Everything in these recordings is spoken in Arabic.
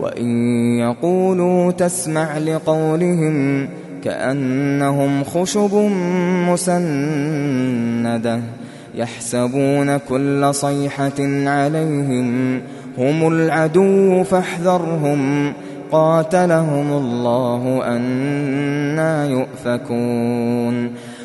وإن يقولوا تسمع لقولهم كأنهم خشب مسندة يحسبون كل صيحة عليهم هم العدو فاحذرهم قاتلهم الله أنا يؤفكون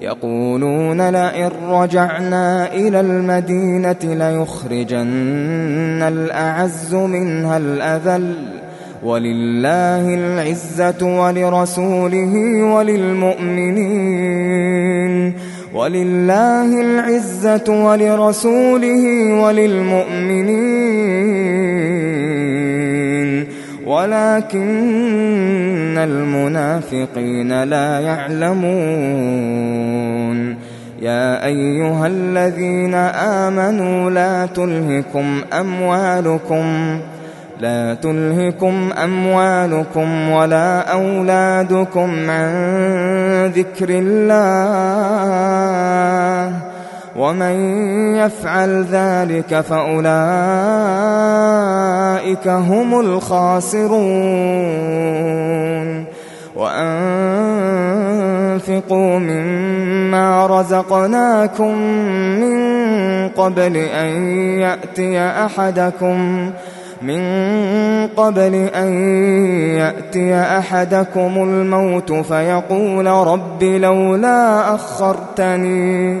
يقولون لئن رجعنا إلى المدينة ليخرجن الأعز منها الأذل ولله العزة ولرسوله وللمؤمنين ولله العزة ولرسوله وللمؤمنين ولكن المنافقين لا يعلمون. يا أيها الذين آمنوا لا تلهكم أموالكم لا تلهكم أموالكم ولا أولادكم عن ذكر الله ومن يفعل ذلك فأولئك هم الخاسرون. وأنفقوا مما رزقناكم من قبل أن يأتي أحدكم من قبل أن يأتي أحدكم الموت فيقول رب لولا أخرتني.